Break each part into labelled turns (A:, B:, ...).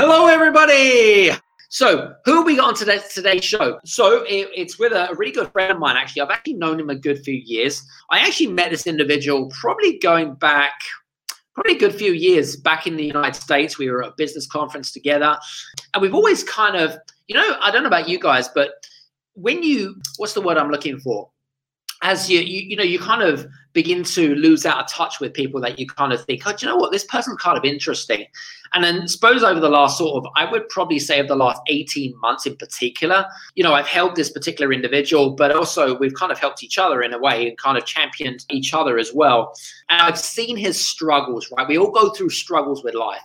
A: Hello, everybody. So, who we got on today, today's show? So, it, it's with a, a, really good friend of mine, actually. I've actually known him a good few years. I actually met this individual probably going back, probably a good few years back in the United States. We were at a business conference together. And we've always kind of, you know, I don't know about you guys, but when you, what's the word I'm looking for? as you, you, you know you kind of begin to lose out of touch with people that you kind of think oh do you know what? This person's kind of interesting. And then suppose over the last sort of i would probably say over the last 18 months in particular you know i've helped this particular individual but also we've kind of helped each other in a way and kind of championed each other as well. And i've seen his struggles right? We all go through struggles with life.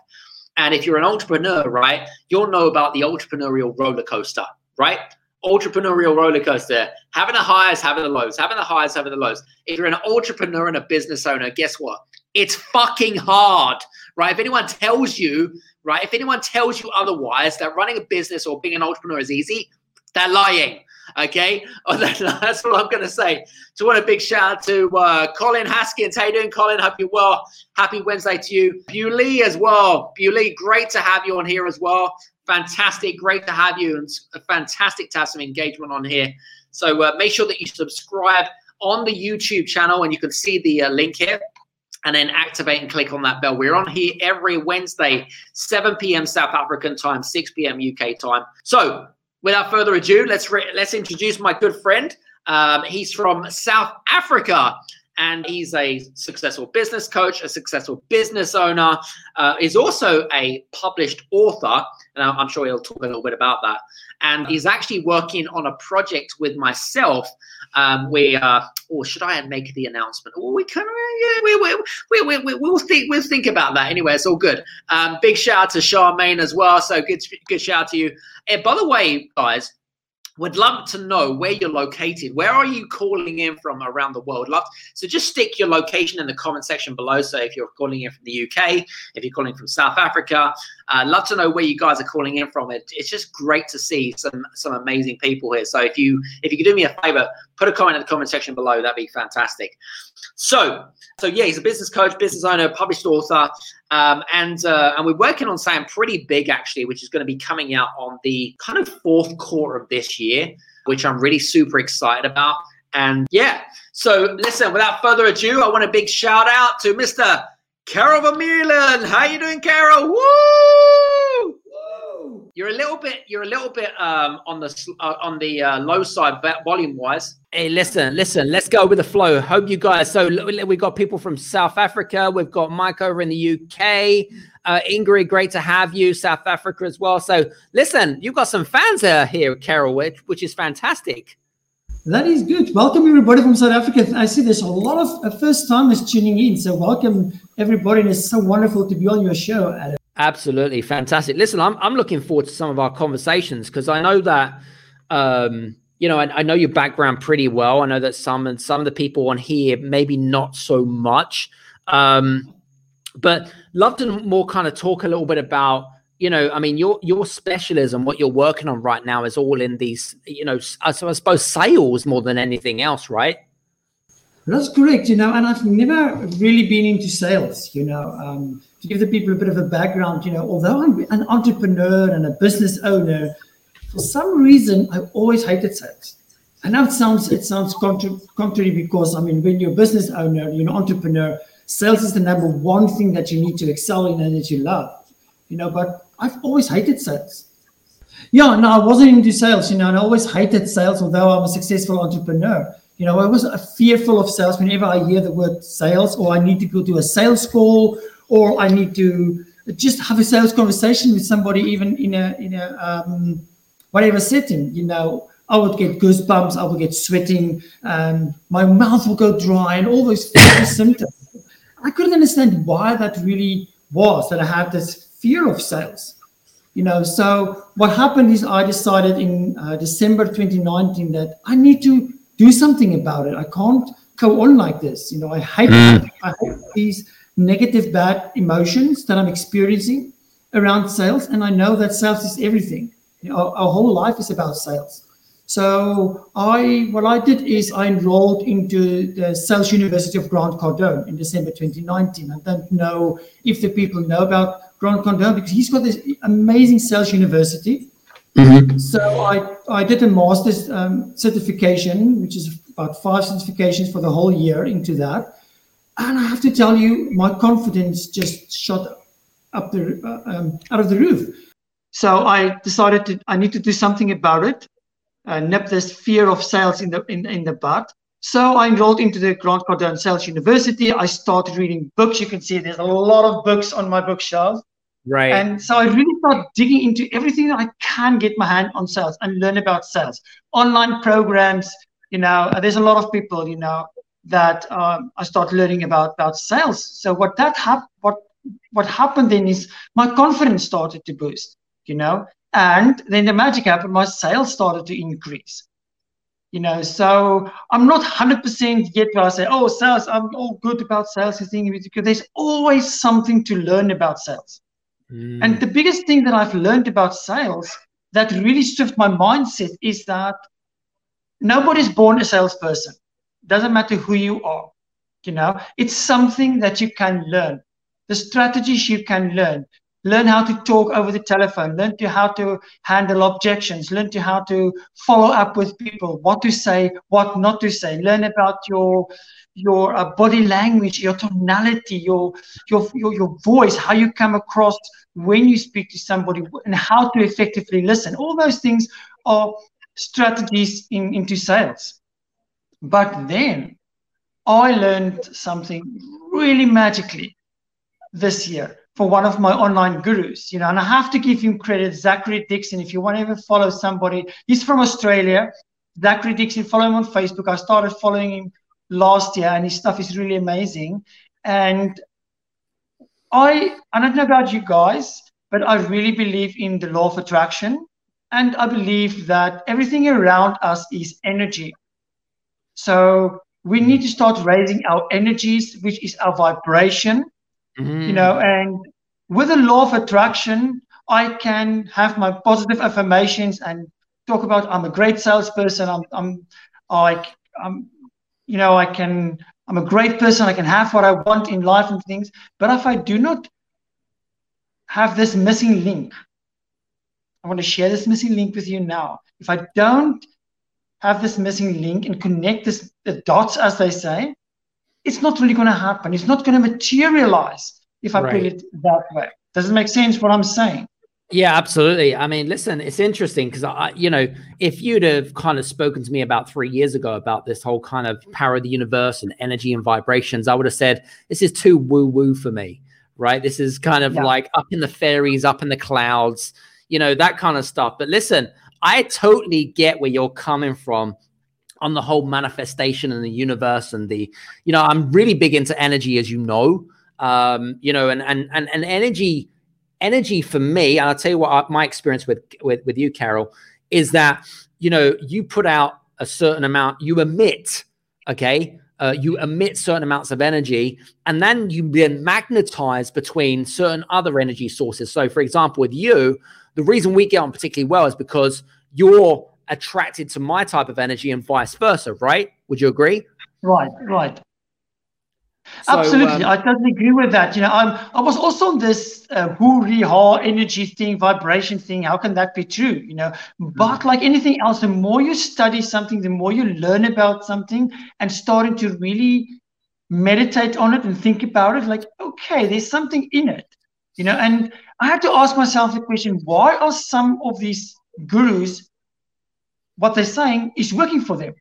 A: And if you're an entrepreneur right you'll know about the entrepreneurial roller coaster right entrepreneurial roller coaster, having the highs, having the lows, having the highs, having the lows. If you're an entrepreneur and a business owner, guess what? It's fucking hard, right? If anyone tells you, right, if anyone tells you otherwise that running a business or being an entrepreneur is easy, they're lying. Okay, oh, that's what I'm going to say. So, what a big shout out to uh, Colin Haskins. How you doing, Colin? Hope you're well. Happy Wednesday to you, Bewley as well. Bewley, great to have you on here as well fantastic. Great to have you and fantastic to have some engagement on here. So uh, make sure that you subscribe on the YouTube channel and you can see the uh, link here and then activate and click on that bell. We're on here every Wednesday, 7 p.m. South African time, 6 p.m. UK time. So without further ado, let's re- let's introduce my good friend. Um, he's from South Africa and he's a successful business coach, a successful business owner. Uh, is also a published author, and I'm sure he'll talk a little bit about that. And he's actually working on a project with myself. Um, where, uh, or should I make the announcement? Well, we can, yeah, we, we, we, we, we'll think, we'll think about that. Anyway, it's all good. Um, big shout out to Charmaine as well. So good, good shout out to you. And by the way, guys, would love to know where you're located. Where are you calling in from around the world? Love so just stick your location in the comment section below. So if you're calling in from the UK, if you're calling from South Africa, uh, love to know where you guys are calling in from. It, it's just great to see some some amazing people here. So if you if you could do me a favor, put a comment in the comment section below. That'd be fantastic. So so yeah, he's a business coach, business owner, published author, um, and uh, and we're working on something pretty big actually, which is going to be coming out on the kind of fourth quarter of this year, which I'm really super excited about. And yeah, so listen, without further ado, I want a big shout out to Mr. Karel Vermeulen. How you doing, Karel? Woo! You're a little bit, you're a little bit um, on the uh, on the uh, low side volume wise.
B: Hey, listen, listen, let's go with the flow. Hope you guys. So we've got people from South Africa. We've got Mike over in the UK. Uh, Ingrid, great to have you. South Africa as well. So listen, you've got some fans here, Karel, which, which is fantastic.
C: That is good. Welcome everybody from South Africa. I see there's a lot of uh, first timers tuning in. So welcome everybody. And it's so wonderful to be on your show, Adam.
B: Absolutely fantastic. Listen, I'm I'm looking forward to some of our conversations because I know that um, you know, I, I, know your background pretty well. I know that some and some of the people on here maybe not so much. Um,
A: but love to more kind of talk a little bit about you know i mean your your specialism what you're working on right now is all in these you know i, I suppose sales more than anything else right
C: that's correct you know and i've never really been into sales you know um, to give the people a bit of a background you know although i'm an entrepreneur and a business owner for some reason i always hated sales I know it sounds it sounds contrary because I mean when you're a business owner, you're an entrepreneur, sales is the number one thing that you need to excel in and that you love. You know, but I've always hated sales. Yeah, no, I wasn't into sales, you know, and I always hated sales, although I'm a successful entrepreneur. You know, I was fearful of sales whenever I hear the word sales, or I need to go to a sales call, or I need to just have a sales conversation with somebody, even in a in a um, whatever setting. You know, I would get goosebumps, I would get sweating, um, my mouth will go dry, and all those symptoms. I couldn't understand why that really was that I had this fear of sales. You know, so what happened is I decided in uh, December 2019 that I need to do something about it. I can't go on like this. You know, I hate, mm. I hate these negative, bad emotions that I'm experiencing around sales, and I know that sales is everything. You know, our, our whole life is about sales. So I, what I did is I enrolled into the Sales University of Grant Cardone in December 2019. I don't know if the people know about Grant Cardone because he's got this amazing sales university. Mm-hmm. So I, I did a master's um, certification, which is about five certifications for the whole year into that. And I have to tell you, my confidence just shot up the uh, um, out of the roof. So I decided to I need to do something about it uh, nip this fear of sales in the in, in the bud. So I enrolled into the Grant Cardone Sales University. I started reading books. You can see there's a lot of books on my bookshelf.
A: Right.
C: And so I really started digging into everything that I can get my hand on sales and learn about sales. Online programs, you know, there's a lot of people, you know, that um, I started learning about about sales. So what that hap- what what happened then is my confidence started to boost, you know, and then the magic happened, my sales started to increase. You know, so I'm not 100% yet where I say, oh, sales, I'm all good about sales because there's always something to learn about sales. Mm. And the biggest thing that I've learned about sales that really shifted my mindset is that nobody's born a salesperson. Doesn't matter who you are. You know, it's something that you can learn. The strategies you can learn learn how to talk over the telephone learn to how to handle objections learn to how to follow up with people what to say what not to say learn about your your uh, body language your tonality your, your your your voice how you come across when you speak to somebody and how to effectively listen all those things are strategies in, into sales but then i learned something really magically this year for one of my online gurus, you know, and I have to give him credit, Zachary Dixon. If you want to ever follow somebody, he's from Australia. Zachary Dixon, follow him on Facebook. I started following him last year, and his stuff is really amazing. And I, I don't know about you guys, but I really believe in the law of attraction, and I believe that everything around us is energy. So we need to start raising our energies, which is our vibration Mm-hmm. You know, and with the law of attraction, I can have my positive affirmations and talk about I'm a great salesperson. I'm I'm I I'm you know I can I'm a great person. I can have what I want in life and things. But if I do not have this missing link, I want to share this missing link with you now. If I don't have this missing link and connect this the dots, as they say, it's not really going to happen. It's not going to materialize if I right. put it that way. Does it make sense what I'm saying?
A: Yeah, absolutely. I mean, listen, it's interesting because I, you know, if you'd have kind of spoken to me about three years ago about this whole kind of power of the universe and energy and vibrations, I would have said this is too woo woo for me, right? This is kind of yeah. like up in the fairies, up in the clouds, you know, that kind of stuff. But listen, I totally get where you're coming from on the whole manifestation and the universe and the you know i'm really big into energy as you know um you know and and and, and energy energy for me and i'll tell you what my experience with with with you Karel is that you know you put out a certain amount you emit okay uh, you emit certain amounts of energy, and then you then magnetize between certain other energy sources. So, for example, with you, the reason we get on particularly well is because you're attracted to my type of energy and vice versa, right? Would you agree?
C: Right, right. So, Absolutely, um, I totally agree with that. You know, I'm I was also on this uh, ha energy thing, vibration thing. How can that be true? You know, mm-hmm. but like anything else, the more you study something, the more you learn about something, and starting to really meditate on it and think about it. Like, okay, there's something in it. You know, and I had to ask myself the question: Why are some of these gurus what they're saying is working for them?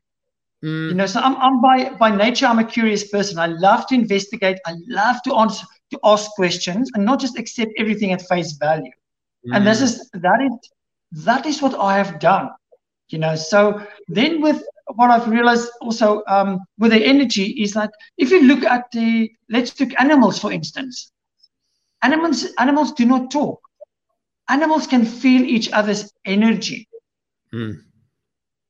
C: Mm. You know, so I'm, I'm by by nature I'm a curious person. I love to investigate. I love to answer to ask questions and not just accept everything at face value. Mm. And this mm. is that is that is what I have done. You know, so then with what I've realized also um, with the energy is that if you look at the let's take animals for instance, animals animals do not talk. Animals can feel each other's energy. Mm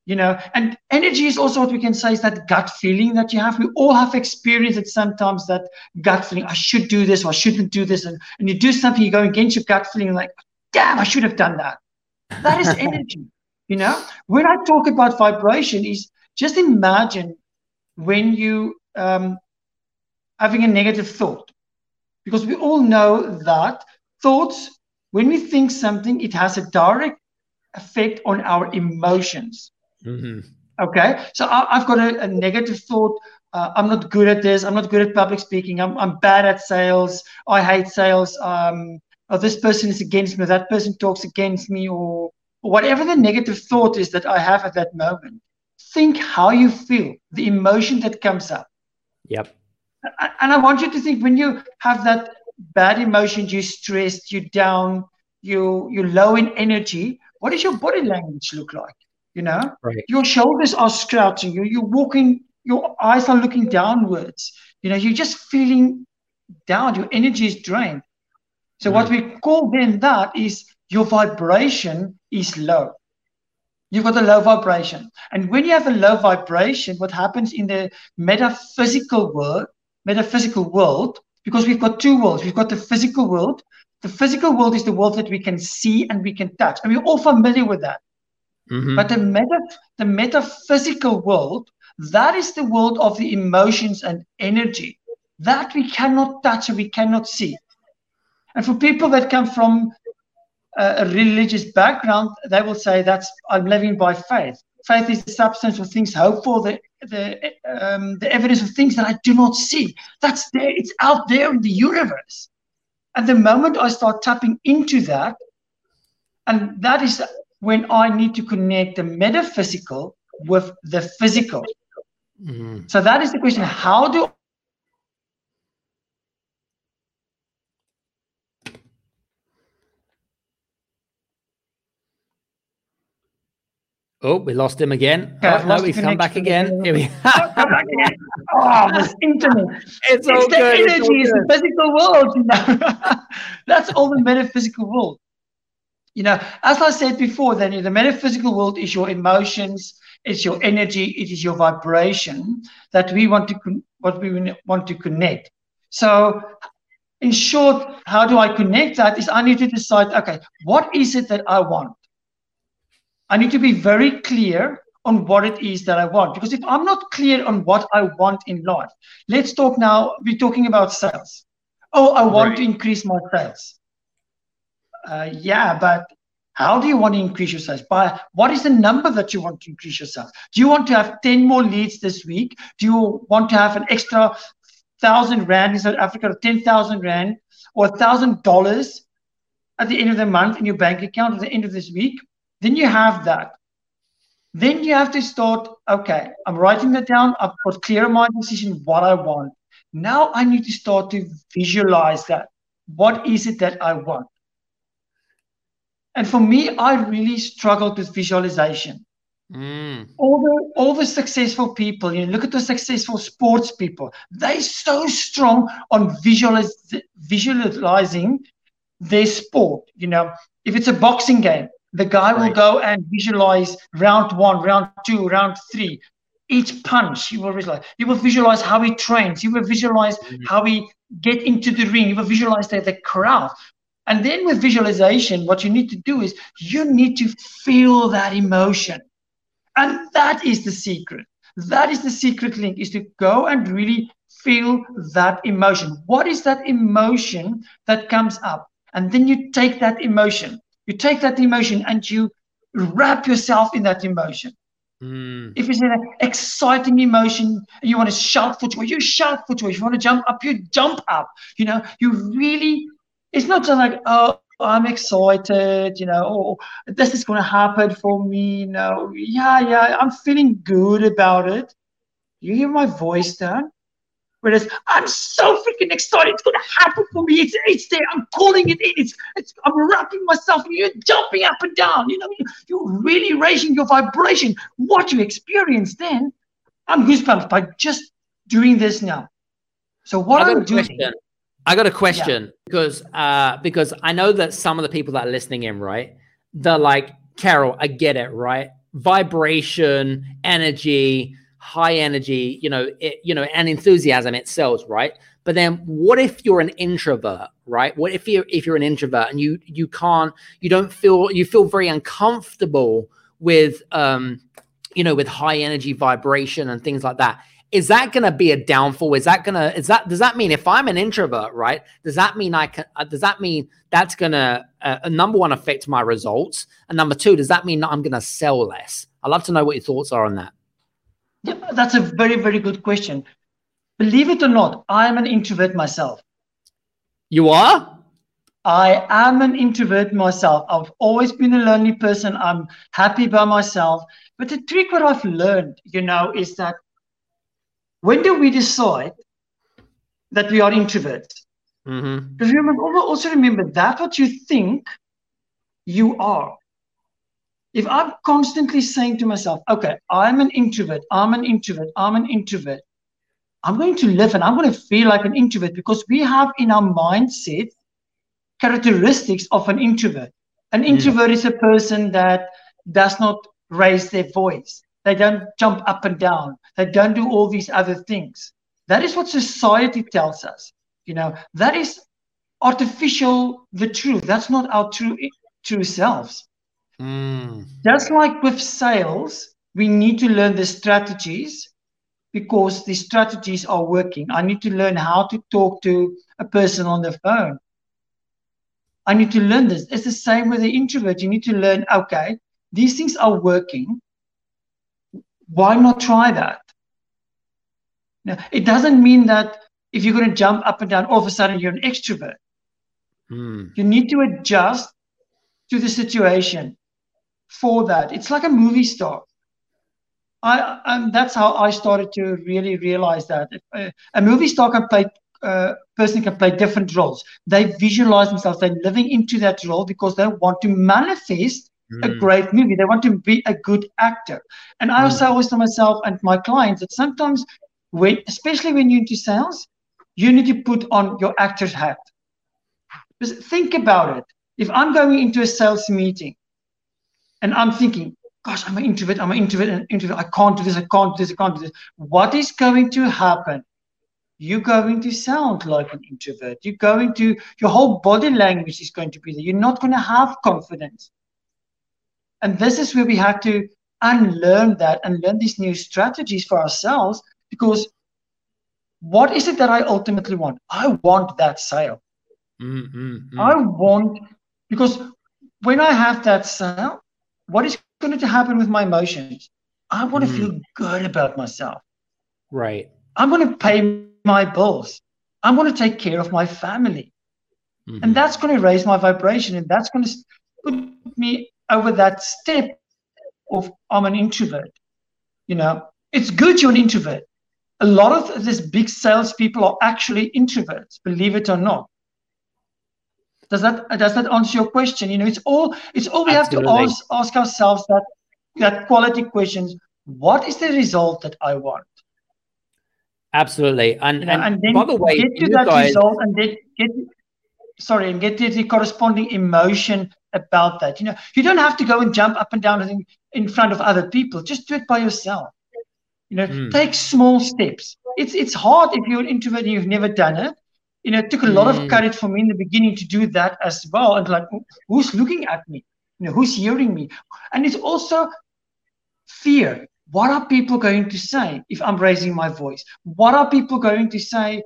C: you know? And energy is also what we can say is that gut feeling that you have. We all have experienced it sometimes that gut feeling i should do this or i shouldn't do this. And, and you do something you go against your gut feeling like damn i should have done that. That is energy you know? When i talk about vibration is just imagine when you um having a negative thought. Because we all know that thoughts when we think something it has a direct effect on our emotions Mm-hmm. Okay, so I, have got a, a, negative thought. Uh, I'm not good at this. I'm not good at public speaking. I'm, I'm bad at sales. I hate sales. Um, or this person is against me. That person talks against me, or, or whatever the negative thought is that I have at that moment. Think how you feel, the emotion that comes up.
A: Yep.
C: And I want you to think when you have that bad emotion, you're stressed, you're down, you you're low in energy. What does your body language look like? You know?
A: Right.
C: your shoulders are scrouching you you're walking your eyes are looking downwards. You know you're just feeling down. Your energy is drained. So mm. what we call then that is your vibration is low. You've got a low vibration. And when you have a low vibration what happens in the metaphysical world metaphysical world because we've got two worlds. We've got the physical world. The physical world is the world that we can see and we can touch. And we're all familiar with that Mm-hmm. But the meta, the metaphysical world, that is the world of the emotions and energy that we cannot touch and we cannot see. And for people that come from a, religious background, they will say that's I'm living by faith. Faith is the substance of things hoped for, the the um, the evidence of things that I do not see. That's there. It's out there in the universe. And the moment I start tapping into that, and that is when I need to connect the metaphysical with the physical. Mm-hmm. So that is the question. How do
A: Oh, we lost him again. oh, no, he's come back again. Here we go.
C: come back again. Oh, this internet.
A: It's, it's all
C: the
A: good.
C: energy, it's, the physical world. You know? That's all the metaphysical world you know, as I said before, then the metaphysical world is your emotions, it's your energy, it is your vibration that we want to con- what we want to connect. So, in short, how do I connect that? Is I need to decide, okay, what is it that I want? I need to be very clear on what it is that I want. Because if I'm not clear on what I want in life, let's talk now, we're talking about sales. Oh, I want right. to increase my sales uh, yeah, but how do you want to increase your sales? By what is the number that you want to increase your sales? Do you want to have 10 more leads this week? Do you want to have an extra thousand rand in South Africa or 10,000 rand or thousand dollars at the end of the month in your bank account at the end of this week? Then you have that. Then you have to start, okay, I'm writing that down. I've got clear in my decision what I want. Now I need to start to visualize that. What is it that I want? And for me, I really struggled with visualization. Mm. All the all the successful people, you know, look at the successful sports people. They're so strong on visualize, visualizing their sport. You know, if it's a boxing game, the guy right. will go and visualize round one, round two, round three. each punch. he will visualize. You will visualize how he trains. He will visualize mm-hmm. how he get into the ring. He will visualize the, the crowd. And then with visualization, what you need to do is you need to feel that emotion. And that is the secret. That is the secret link is to go and really feel that emotion. What is that emotion that comes up? And then you take that emotion. You take that emotion and you wrap yourself in that emotion. Mm. If it's an exciting emotion, you want to shout for joy, you shout for joy. If you want to jump up, you jump up. You know, you really, it's not just like, oh, I'm excited, you know, oh, this is going to happen for me. You know, yeah, yeah, I'm feeling good about it. You hear my voice down? Whereas I'm so freaking excited. It's going to happen for me. It's, it's there. I'm calling it in. It's, it's, I'm wrapping myself and you're jumping up and down. You know, you're really raising your vibration. What you experience then, I'm goosebumps by just doing this now. So what I'm doing.
A: Question. I got a question yeah. because uh, because I know that some of the people that are listening in, right? They're like, Karel, I get it, right? Vibration, energy, high energy, you know, it, you know, and enthusiasm it sells, right? But then what if you're an introvert, right? What if you if you're an introvert and you you can't you don't feel you feel very uncomfortable with um you know with high energy vibration and things like that is that going to be a downfall is that going to is that does that mean if i'm an introvert right does that mean i can uh, does that mean that's going to uh, number one affect my results and number two does that mean that i'm going to sell less i'd love to know what your thoughts are on that
C: yeah, that's a very, very good question. Believe it or not, I am an introvert myself.
A: You are?
C: I am an introvert myself. I've always been a lonely person. I'm happy by myself. But the trick what I've learned, you know, is that when do we decide that we are introverts? Mm-hmm. Because remember, also remember that what you think you are if I'm constantly saying to myself, okay, I'm an introvert, I'm an introvert, I'm an introvert, I'm going to live and I'm going to feel like an introvert because we have in our mindset characteristics of an introvert. An introvert is a person that does not raise their voice. They don't jump up and down. They don't do all these other things. That is what society tells us. You know, that is artificial, the truth. That's not our true true selves. Mm. Just like with sales, we need to learn the strategies because the strategies are working. I need to learn how to talk to a person on the phone. I need to learn this. It's the same with the introvert. You need to learn, okay, these things are working. Why not try that? Now, it doesn't mean that if you're going to jump up and down, all of a sudden you're an extrovert. Mm. You need to adjust to the situation for that. It's like a movie star. I and that's how I started to really realize that a, a movie star can play uh, person can play different roles. They visualize themselves. They're living into that role because they want to manifest mm. a great movie. They want to be a good actor. And I also mm. always tell myself and my clients that sometimes, when, especially when you're into sales, you need to put on your actor's hat. Because think about it. If I'm going into a sales meeting and I'm thinking, gosh, I'm an introvert, I'm an introvert, an introvert. I can't do this, I can't do this, I can't do this. What is going to happen? You're going to sound like an introvert. You're going to, your whole body language is going to be there. You're not going to have confidence. And this is where we have to unlearn that and learn these new strategies for ourselves because what is it that I ultimately want? I want that sale. Mm-hmm. I want, because when I have that sale, what is going to happen with my emotions? I want to mm. feel good about myself.
A: Right.
C: I'm going to pay my bills. I'm going to take care of my family. Mm-hmm. And that's going to raise my vibration. And that's going to put me over that step of I'm an introvert. You know, it's good you're an introvert. A lot of these big salespeople are actually introverts, believe it or not. Does that does that answer your question? You know, it's all it's all we Absolutely. have to ask, ask ourselves that that quality questions. What is the result that I want?
A: Absolutely, and, and, and then by the way,
C: get to that guys... result and then get sorry and get to the corresponding emotion about that. You know, you don't have to go and jump up and down in, in front of other people. Just do it by yourself. You know, mm. take small steps. It's it's hard if you're an introvert and you've never done it. You know, it took a lot mm. of courage for me in the beginning to do that as well. And like, who's looking at me? You know, who's hearing me? And it's also fear. What are people going to say if I'm raising my voice? What are people going to say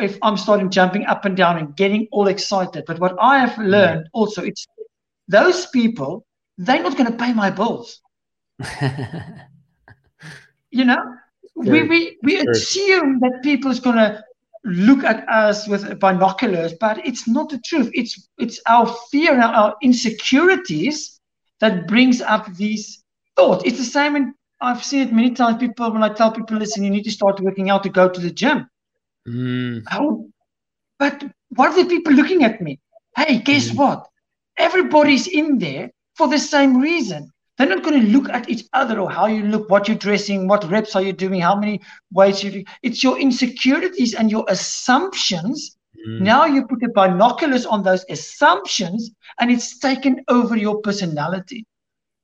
C: if I'm starting jumping up and down and getting all excited? But what I have learned also, it's those people, they're not going to pay my bills. you know, sure. we, we, we sure. assume that people is going to look at us with binoculars, but it's not the truth. It's it's our fear and our insecurities that brings up these thoughts. It's the same, and I've seen it many times. People when I tell people, listen, you need to start working out to go to the gym. Mm. How, but what are the people looking at me? Hey, guess mm. what? Everybody's in there for the same reason. They're not going to look at each other or how you look, what you're dressing, what reps are you doing, how many weights you do. It's your insecurities and your assumptions. Mm. Now you put the binoculars on those assumptions and it's taken over your personality.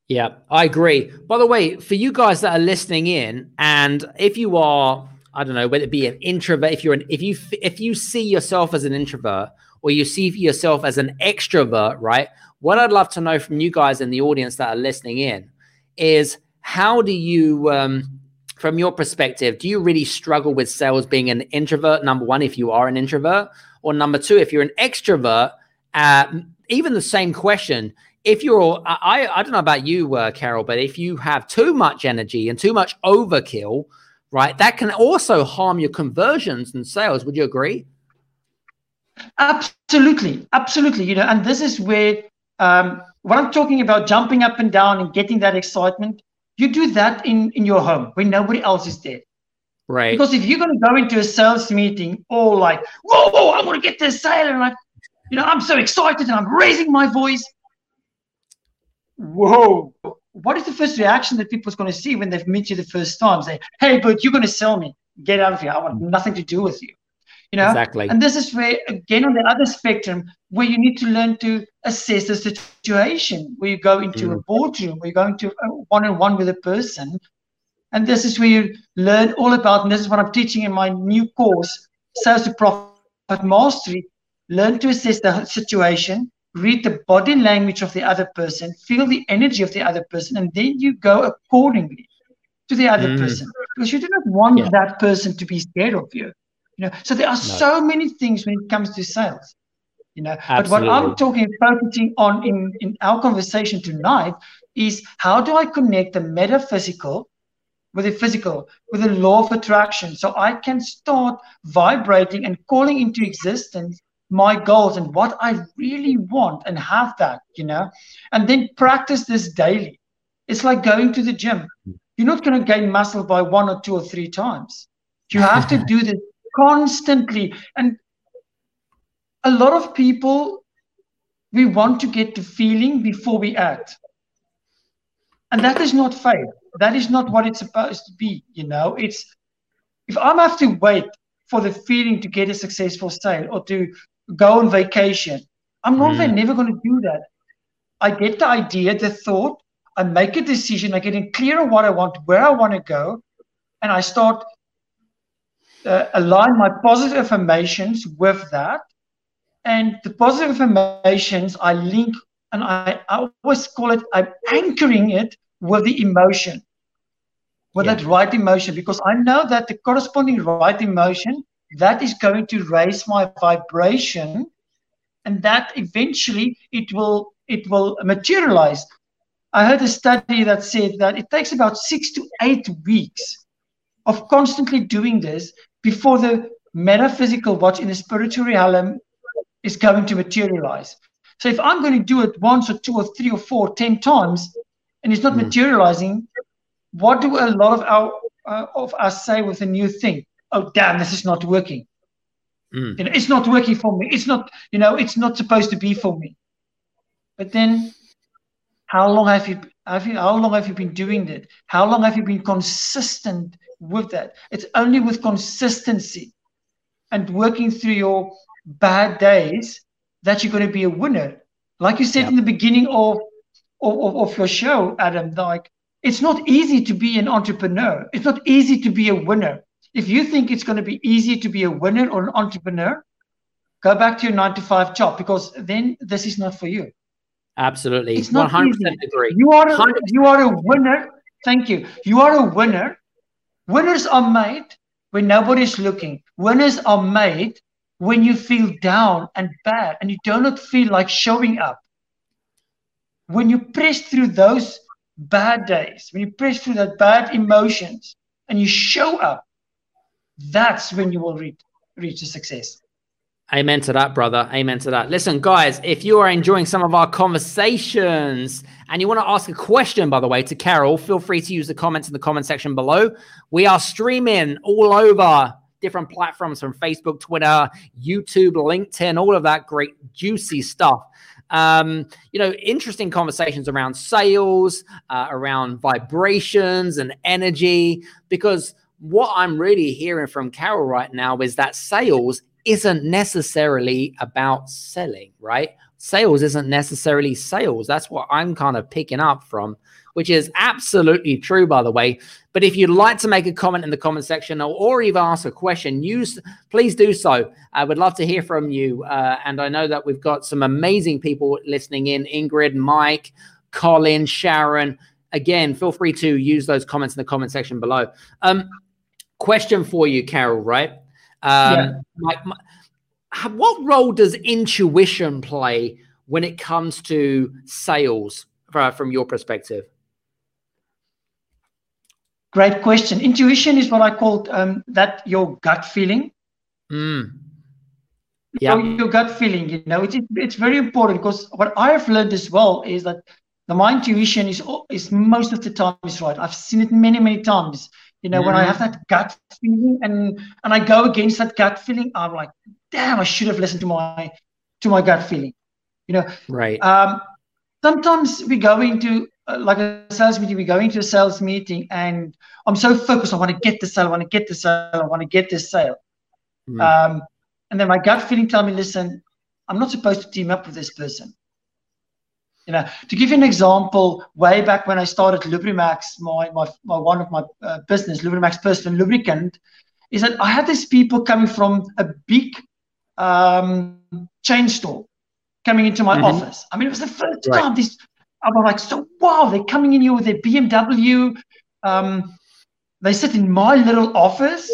A: Yeah, I agree. By the way, for you guys that are listening in, and if you are, I don't know, whether it be an introvert, if you're an, if you if you see yourself as an introvert or you see yourself as an extrovert, right? What I'd love to know from you guys in the audience that are listening in is how do you, um, from your perspective, do you really struggle with sales being an introvert? Number one, if you are an introvert, or number two, if you're an extrovert, uh, even the same question. If you're, I, I don't know about you, uh, Karel, but if you have too much energy and too much overkill, right, that can also harm your conversions and sales. Would you agree?
C: Absolutely, absolutely. You know, and this is where um, when I'm talking about jumping up and down and getting that excitement, you do that in in your home when nobody else is there.
A: Right.
C: Because if you're going to go into a sales meeting all like, whoa, whoa, I'm going to get this sale, and like, you know, I'm so excited and I'm raising my voice. Whoa. What is the first reaction that people's going to see when they've met you the first time? Say, hey, but you're going to sell me. Get out of here. I want nothing to do with you you know
A: exactly
C: and this is where again on the other spectrum where you need to learn to assess the situation where you go into mm. a boardroom where you're going to one-on-one with a person and this is where you learn all about and this is what i'm teaching in my new course sales to profit mastery learn to assess the situation read the body language of the other person feel the energy of the other person and then you go accordingly to the other mm. person because you do not want yeah. that person to be scared of you you know, so there are no. so many things when it comes to sales. You know, Absolutely. but what I'm talking focusing on in, in our conversation tonight is how do I connect the metaphysical with the physical, with the law of attraction, so I can start vibrating and calling into existence my goals and what I really want and have that, you know, and then practice this daily. It's like going to the gym. Hmm. You're not going to gain muscle by one or two or three times. You have to do this constantly. And a lot of people, we want to get the feeling before we act. And that is not faith. That is not what it's supposed to be. You know, it's if I'm have to wait for the feeling to get a successful sale or to go on vacation, I'm not mm. never going to do that. I get the idea, the thought, I make a decision, I get in clear on what I want, where I want to go, and I start uh, align my positive affirmations with that. And the positive affirmations I link, and I, I always call it, I'm anchoring it with the emotion, with yeah. that right emotion, because I know that the corresponding right emotion, that is going to raise my vibration and that eventually it will it will materialize i heard a study that said that it takes about six to eight weeks of constantly doing this before the metaphysical watch in the spiritual realm is going to materialize. So if I'm going to do it once or two or three or four, ten times, and it's not mm. materializing, what do a lot of our uh, of us say with a new thing? Oh, damn, this is not working. Mm. You know, it's not working for me. It's not, you know, it's not supposed to be for me. But then, how long have you have you how long have you been doing that? How long have you been consistent with that. It's only with consistency and working through your bad days that you're going to be a winner. Like you said yep. in the beginning of, of, of your show, Adam, like it's not easy to be an entrepreneur. It's not easy to be a winner. If you think it's going to be easy to be a winner or an entrepreneur, go back to your nine to five job because then this is not for you.
A: Absolutely. It's not 100% easy. agree.
C: You are, a, you are a winner. Thank you. You are a winner. Winners are made when nobody's looking. Winners are made when you feel down and bad and you do not feel like showing up. When you press through those bad days, when you press through that bad emotions and you show up, that's when you will reach reach the success.
A: Amen to that, brother. Amen to that. Listen, guys, if you are enjoying some of our conversations and you want to ask a question, by the way, to Karel, feel free to use the comments in the comment section below. We are streaming all over different platforms from Facebook, Twitter, YouTube, LinkedIn, all of that great, juicy stuff. Um, you know, interesting conversations around sales, uh, around vibrations and energy, because what I'm really hearing from Karel right now is that sales isn't necessarily about selling, right? Sales isn't necessarily sales. That's what I'm kind of picking up from, which is absolutely true, by the way. But if you'd like to make a comment in the comment section or, or even ask a question, use please do so. I would love to hear from you. Uh, and I know that we've got some amazing people listening in Ingrid, Mike, Colin, Sharon. Again, feel free to use those comments in the comment section below. Um, question for you, Karel, right? Um, yeah. my, my, what role does intuition play when it comes to sales uh, from your perspective?
C: Great question. Intuition is what I call um, that your gut feeling.
A: Mm.
C: Yeah. Your, your, gut feeling, you know, it's, it's very important because what I have learned as well is that the my intuition is is most of the time is right. I've seen it many, many times. You know, when I have that gut feeling and and I go against that gut feeling, I'm like, damn, I should have listened to my to my gut feeling. You know,
A: right.
C: Um, sometimes we go into uh, like a sales meeting, we go into a sales meeting, and I'm so focused. I want to get the sale. I want to get the sale. I want to get this sale. Mm. Um, and then my gut feeling tell me, listen, I'm not supposed to team up with this person. You know, to give you an example, way back when I started Lubrimax, my, my, my one of my uh, business, Lubrimax Personal Lubricant, is that I had these people coming from a big um, chain store coming into my mm-hmm. office. I mean, it was the first right. time this. I was like, so wow, they're coming in here with their BMW. Um, they sit in my little office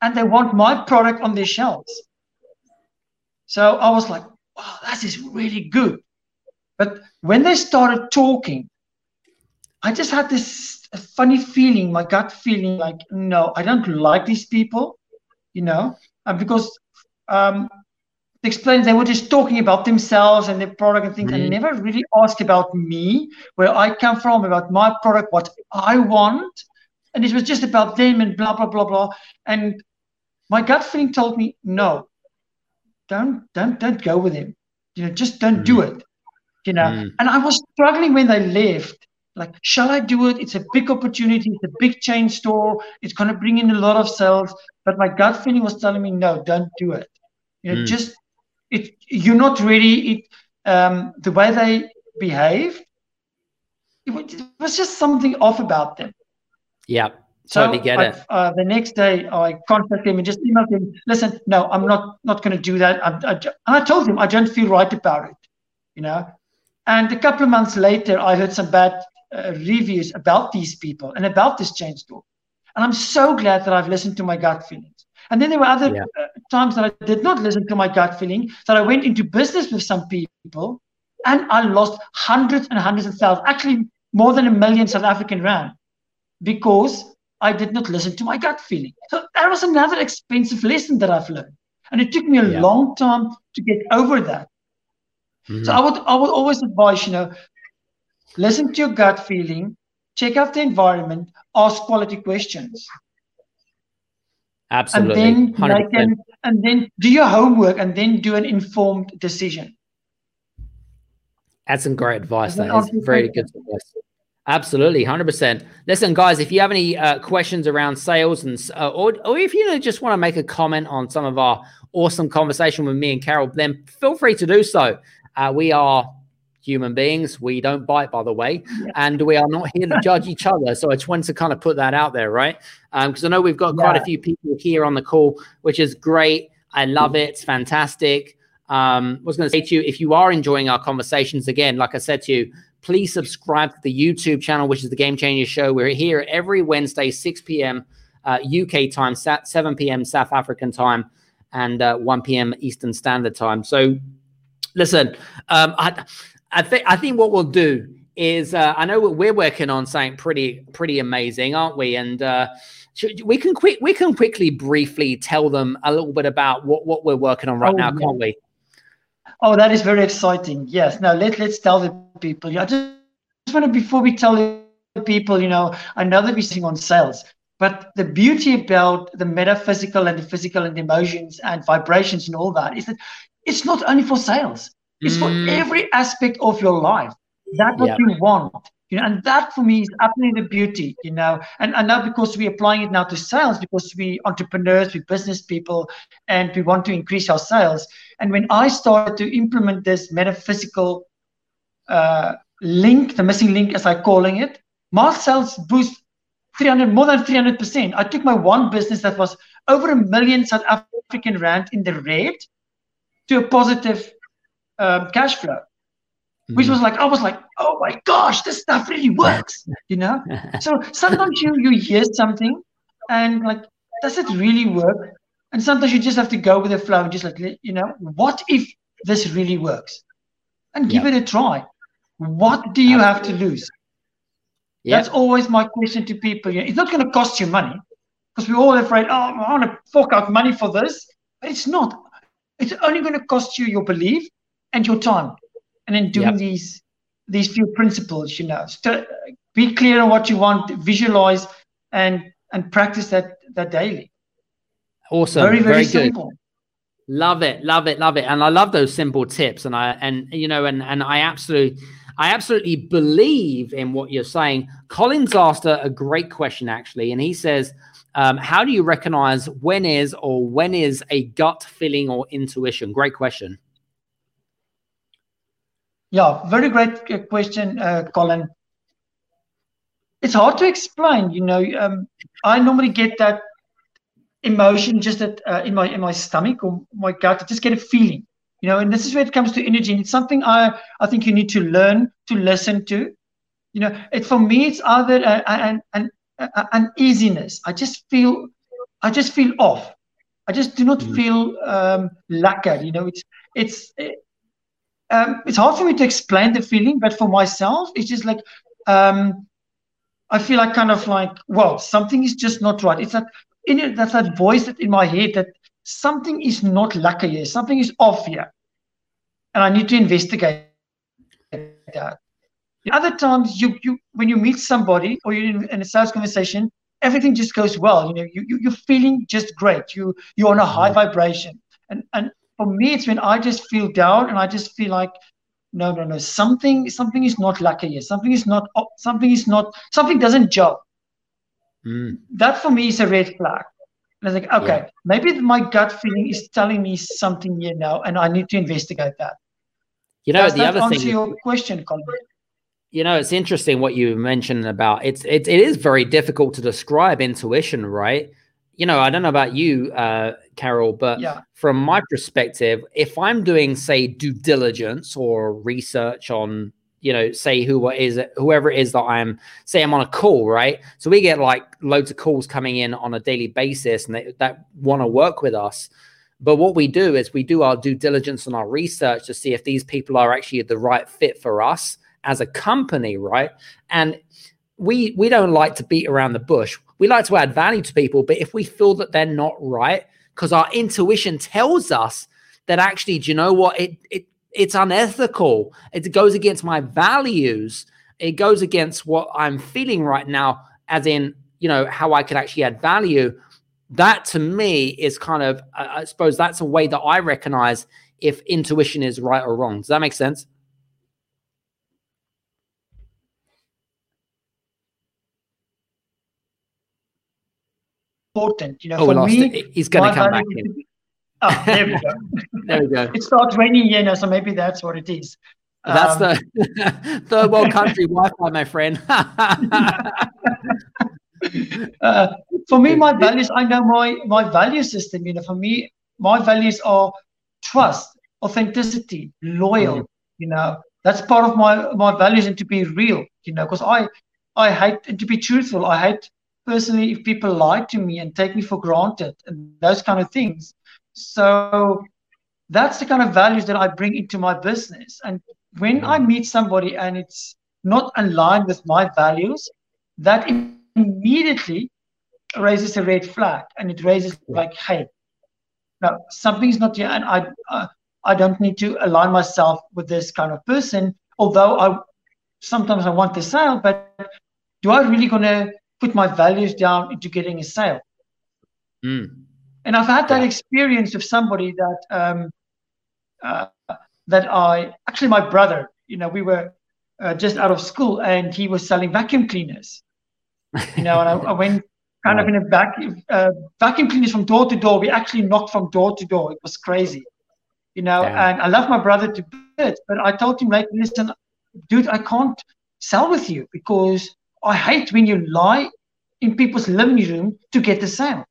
C: and they want my product on their shelves. So I was like, wow, that is really good. But when they started talking, I just had this funny feeling, my gut feeling, like, no, I don't like these people, you know, and because um, they explained they were just talking about themselves and their product and things, mm-hmm. and never really asked about me, where I come from, about my product, what I want, and it was just about them and blah blah blah blah. And my gut feeling told me, no, don't don't don't go with him, you know, just don't mm-hmm. do it you know. Mm. And I was struggling when they left. Like, shall I do it? It's a big opportunity. It's a big chain store. It's going to bring in a lot of sales. But my gut feeling was telling me, no, don't do it. You know, mm. just it. You're not ready. It um, the way they behaved. It, it was just something off about them.
A: Yeah. Totally so get I, it.
C: Uh, the next day, I contacted him and just emailed him. Listen, no, I'm not not going to do that. I, I, and I told him I don't feel right about it. You know, and a couple of months later, I heard some bad uh, reviews about these people and about this change store. And I'm so glad that I've listened to my gut feelings. And then there were other yeah. uh, times that I did not listen to my gut feeling, that I went into business with some people and I lost hundreds and hundreds of thousands, actually more than a million South African rand, because I did not listen to my gut feeling. So that was another expensive lesson that I've learned. And it took me a yeah. long time to get over that. Mm-hmm. So I would I would always advise, you know, listen to your gut feeling, check out the environment, ask quality questions.
A: Absolutely.
C: And then can, and then do your homework and then do an informed decision.
A: That's some great advice. That is very good advice. Absolutely, hundred percent. Listen, guys, if you have any uh, questions around sales and uh, or, or if you just want to make a comment on some of our awesome conversation with me and Karel, then feel free to do so. Uh, we are human beings. We don't bite, by the way, yeah. and we are not here to judge each other. So I just wanted to kind of put that out there, right? Because um, I know we've got yeah. quite a few people here on the call, which is great. I love it. It's fantastic. Um, I was going to say to you, if you are enjoying our conversations, again, like I said to you, please subscribe to the YouTube channel, which is the Game Changer Show. We're here every Wednesday, 6 p.m. Uh, UK time, 7 p.m. South African time, and uh, 1 p.m. Eastern Standard Time. So, listen, um, I, I think I think what we'll do is uh, I know we're working on something pretty pretty amazing, aren't we? And uh, we can quick we can quickly briefly tell them a little bit about what what we're working on right oh, now, yeah. can't we?
C: Oh, that is very exciting. Yes. Now let let's tell the people. I just want to before we tell the people, you know, I know that we're sitting on sales, but the beauty about the metaphysical and the physical and the emotions and vibrations and all that is that it's not only for sales. It's mm. for every aspect of your life. That's what yep. you want you know, and that for me is absolutely the beauty, you know. And, and now because we're applying it now to sales, because we entrepreneurs, we business people, and we want to increase our sales. And when I started to implement this metaphysical uh, link, the missing link as I'm calling it, my sales boost 300, more than 300%. I took my one business that was over a million South African rand in the red to a positive um, cash flow which was mm-hmm. like I was like, oh my gosh, this stuff really works, you know. so sometimes you you hear something, and like, does it really work? And sometimes you just have to go with the flow and just like, you know, what if this really works, and give it a try. What do you have to lose? That's always my question to people. You know, it's not going to cost you money because we're all afraid. Oh, I want to fork out money for this, but it's not. It's only going to cost you your belief and your time and then doing yep. these these few principles you know St- be clear on what you want visualize and and practice that that daily
A: awesome very very, very simple good. love it love it love it and i love those simple tips and i and you know and and i absolutely I absolutely believe in what you're saying. Collins asked a, a great question, actually, and he says, um, How do you recognize when is or when is a gut feeling or intuition? Great question.
C: Yeah, very great uh, question, uh, Colin. It's hard to explain. You know, um, I normally get that emotion just that uh, in my in my stomach or my gut. I just get a feeling. You know, and this is where it comes to energy. And it's something I I think you need to learn to listen to. You know, it for me it's either an an an easiness. I just feel I just feel off. I just do not mm. feel um, lacquered. You know, it's it's um, it's hard for me to explain the feeling, but for myself, it's just like um, I feel like kind of like, well, something is just not right. It's that in it, that's that voice that in my head that something is not lucky here, something is off here, and I need to investigate that. Other times, you you when you meet somebody or you're in, in a sales conversation, everything just goes well. You know, you, you you're feeling just great. You you're on a high mm-hmm. vibration, and and for me, it's when I just feel down and I just feel like, no, no, no, something, something is not lucky here. Something is not, something is not, something doesn't gel. Mm. That for me is a red flag. And I think, okay, yeah. maybe my gut feeling is telling me something here now, and I need to investigate that.
A: You know, Does the other
C: answer
A: thing.
C: your question, Colin?
A: You know, it's interesting what you mentioned about it's it, it is very difficult to describe intuition, right? you know, I don't know about you, uh, Karel, but yeah. from my perspective, if I'm doing, say, due diligence or research on, you know, say who is it, whoever it is that I'm, say I'm on a call, right? So we get like loads of calls coming in on a daily basis, and they, that want to work with us. But what we do is we do our due diligence and our research to see if these people are actually the right fit for us as a company, right? And we we don't like to beat around the bush. We like to add value to people, but if we feel that they're not right, because our intuition tells us that actually, do you know what? It it it's unethical. It goes against my values. It goes against what I'm feeling right now, as in, you know, how I could actually add value. That to me is kind of, I suppose that's a way that I recognize if intuition is right or wrong. Does that make sense?
C: Important. You know,
A: oh, for me, it. he's going to come back in.
C: oh, there we go.
A: there we go.
C: it starts raining here now, so maybe that's what it is.
A: That's um, the third world country Wi-Fi, my friend.
C: uh, for me, my values, I know my my value system. You know, for me, my values are trust, authenticity, loyal. Mm. You know, that's part of my my values and to be real. You know, because I I hate and to be truthful. I hate personally if people lie to me and take me for granted and those kind of things. So that's the kind of values that I bring into my business. And when I mm. meet somebody and it's not aligned with my values, that immediately raises a red flag and it raises like, hey, now something's not here, and I uh, I don't need to align myself with this kind of person. Although I sometimes I want the sale, but do I really gonna put my values down into getting a sale?
A: Mm.
C: And I've had that yeah. experience of somebody that um, uh, that I actually my brother, you know, we were uh, just out of school and he was selling vacuum cleaners. You know, and I, I went kind of in a vacuum uh, vacuum cleaners from door to door. We actually knocked from door to door. It was crazy, you know. Damn. And I love my brother to bits, but I told him like, listen, dude, I can't sell with you because I hate when you lie in people's living room to get the sale.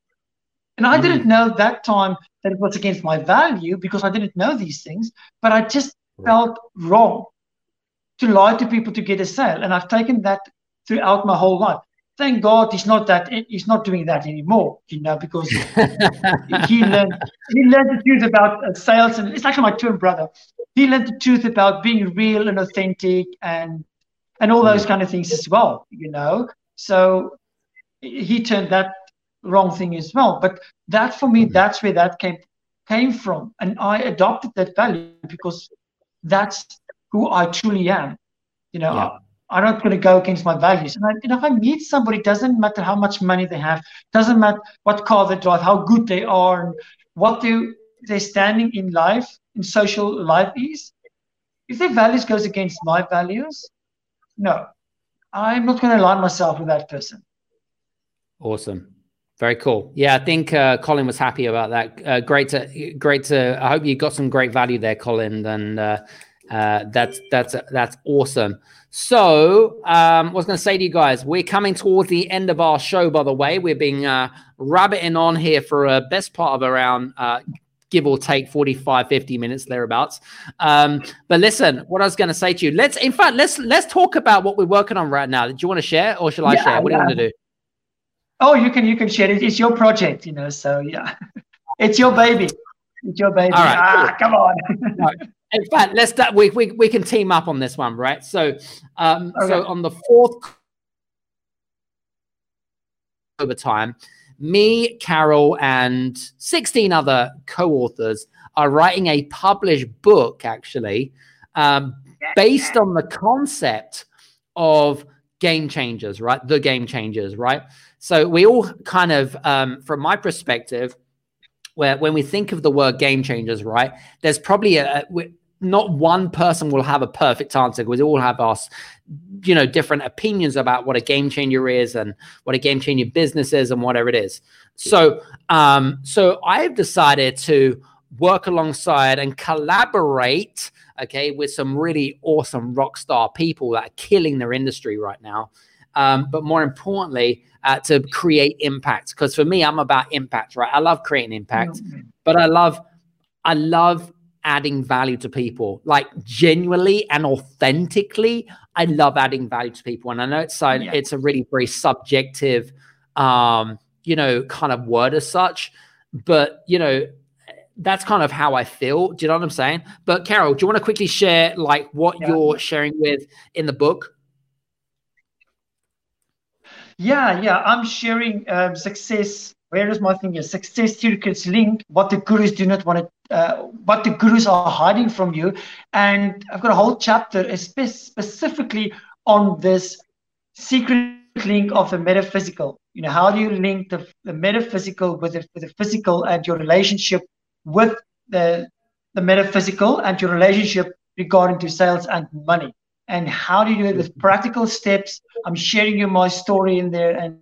C: And I mm didn't know that time that it was against my value because I didn't know these things, but I just felt wrong to lie to people to get a sale. And I've taken that throughout my whole life. Thank God he's not that he's not doing that anymore, you know, because he learned he learned the truth about uh, sales and it's actually my twin brother. He learned the truth about being real and authentic and and all those kind of things as well, you know. So he turned that wrong thing as well. But that for me, mm-hmm. that's where that came came from, and I adopted that value because that's who I truly am. You know, yeah. I, am not going to go against my values. And I, know, if I meet somebody, doesn't matter how much money they have, doesn't matter what car they drive, how good they are, and what they they're standing in life, in social life is. If their values goes against my values, no, I'm not going to align myself with that person.
A: Awesome. Very cool. Yeah, I think uh, Colin was happy about that. Uh, great to, great to. I hope you got some great value there, Colin, and uh, uh that's that's that's awesome. So, um, I was going to say to you guys, we're coming towards the end of our show. By the way, we're being uh, rabbiting on here for a best part of around uh, give or take 45 50 minutes thereabouts um, but listen what i was going to say to you let's in fact let's let's talk about what we're working on right now do you want to share or shall i yeah, share what yeah. do you want to do
C: oh, you can you can share it. It's your project, you know. So yeah, it's your baby. It's your baby. All right, ah, come on.
A: In fact, let's start. We, we we can team up on this one, right? So, um, okay. so on the fourth over time, me, Karel, and sixteen other co-authors are writing a published book, actually, um, based on the concept of game changers, right? The game changers, right? So we all kind of, um, from my perspective, where when we think of the word game changers, right? There's probably a, a not one person will have a perfect answer because we all have us, you know, different opinions about what a game changer is and what a game changer business is and whatever it is. So, um, so I've decided to work alongside and collaborate, okay, with some really awesome rock star people that are killing their industry right now. Um, but more importantly, uh, to create impact. Because for me, I'm about impact, right? I love creating impact, mm-hmm. but I love, I love adding value to people, like genuinely and authentically. I love adding value to people, and I know it's so yeah. it's a really very subjective, um, you know, kind of word as such, but you know. That's kind of how I feel. Do you know what I'm saying? But Karel, do you want to quickly share like what yeah. you're sharing with in the book?
C: Yeah, yeah. I'm sharing um, success. Where is my thing? Success secrets link. What the gurus do not want to. Uh, what the gurus are hiding from you, and I've got a whole chapter spe- specifically on this secret link of the metaphysical. You know, how do you link the, the metaphysical with the, with the physical and your relationship with the the metaphysical and your relationship regarding to sales and money? And how do you do it with practical steps? I'm sharing you my story in there and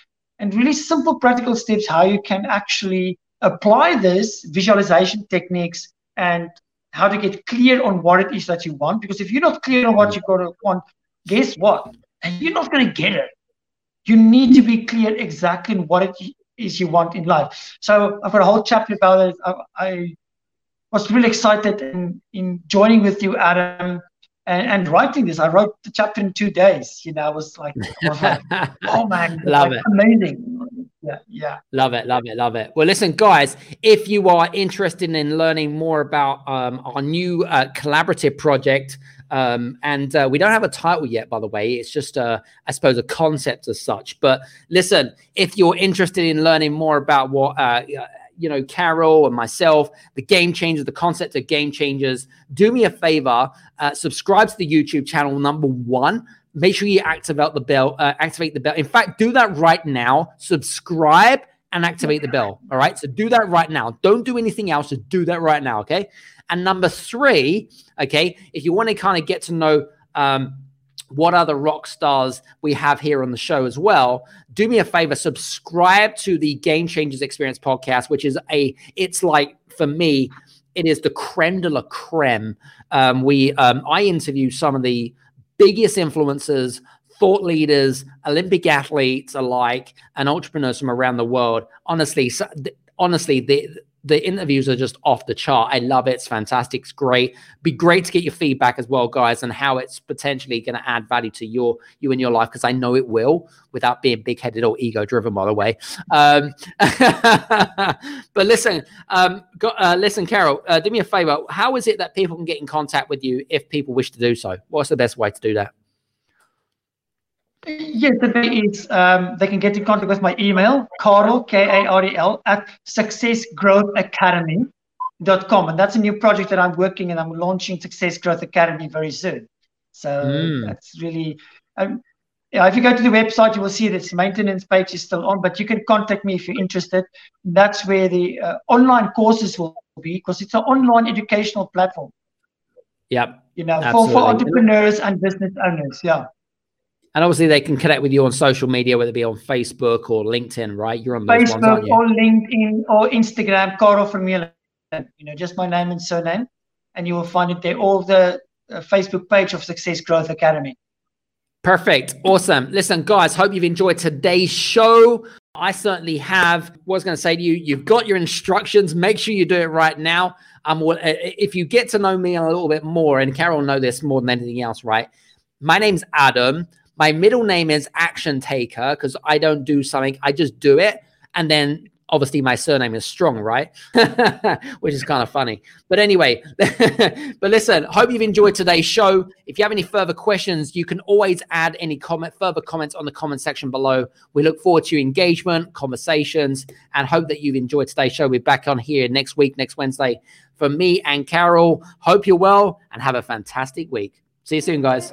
C: and really simple practical steps how you can actually apply this visualization techniques and how to get clear on what it is that you want. Because if you're not clear on what you're going to want, guess what? And you're not going to get it. You need to be clear exactly what it is you want in life. So I've got a whole chapter about it. I, I was really excited in, in joining with you, Adam, and, and, writing this. I wrote the chapter in two days. You know, I was like, I was like oh man,
A: love
C: like,
A: it,
C: amazing. Yeah,
A: love it, love it, love it. Well, listen, guys, if you are interested in learning more about um, our new uh, collaborative project. Um, and uh, we don't have a title yet, by the way. It's just, uh, I suppose, a concept as such. But listen, if you're interested in learning more about what uh, you know, Karel and myself, the game changers, the concept of game changers, do me a favor, uh, subscribe to the YouTube channel number one. Make sure you activate the bell. Uh, activate the bell. In fact, do that right now. Subscribe and activate the bell. All right. So do that right now. Don't do anything else. Just do that right now. Okay. And number three, okay, if you want to kind of get to know um, what other rock stars we have here on the show as well do me a favor subscribe to the game changers experience podcast which is a it's like for me it is the creme de la creme um, we um, i interview some of the biggest influencers thought leaders olympic athletes alike and entrepreneurs from around the world. Honestly honestly the the interviews are just off the chart. I love it. It's fantastic. It's great. Be great to get your feedback as well, guys, and how it's potentially going to add value to your you and your life because I know it will, without being big headed or ego driven, by the way. Um, but listen, um, go, uh, listen, Karel, uh, do me a favor. How is it that people can get in contact with you if people wish to do so? What's the best way to do that?
C: Yes, the way is um, they can get in contact with my email, Karel, K-A-R-E-L, at successgrowthacademy.com. And that's a new project that I'm working and I'm launching Success Growth Academy very soon. So mm. that's really, um, yeah, if you go to the website, you will see this maintenance page is still on, but you can contact me if you're interested. That's where the uh, online courses will be because it's an online educational platform.
A: Yep.
C: You know, for, for entrepreneurs and business owners. Yeah.
A: And obviously, they can connect with you on social media, whether it be on Facebook or LinkedIn, right? You're on those
C: Facebook
A: ones,
C: or LinkedIn or Instagram, Karel Vermeulen. You know, just my name and surname, and you will find it there. All the uh, Facebook page of Success Growth Academy.
A: Perfect. Awesome. Listen, guys, hope you've enjoyed today's show. I certainly have. Was going to say to you, you've got your instructions. Make sure you do it right now. Um, if you get to know me a little bit more, and Karel know this more than anything else, right? My name's Adam. My middle name is Action Taker because I don't do something, I just do it. And then obviously my surname is Strong, right? Which is kind of funny. But anyway, but listen, hope you've enjoyed today's show. If you have any further questions, you can always add any comment, further comments on the comment section below. We look forward to your engagement, conversations, and hope that you've enjoyed today's show. We're back on here next week, next Wednesday for me and Karel. Hope you're well and have a fantastic week. See you soon, guys.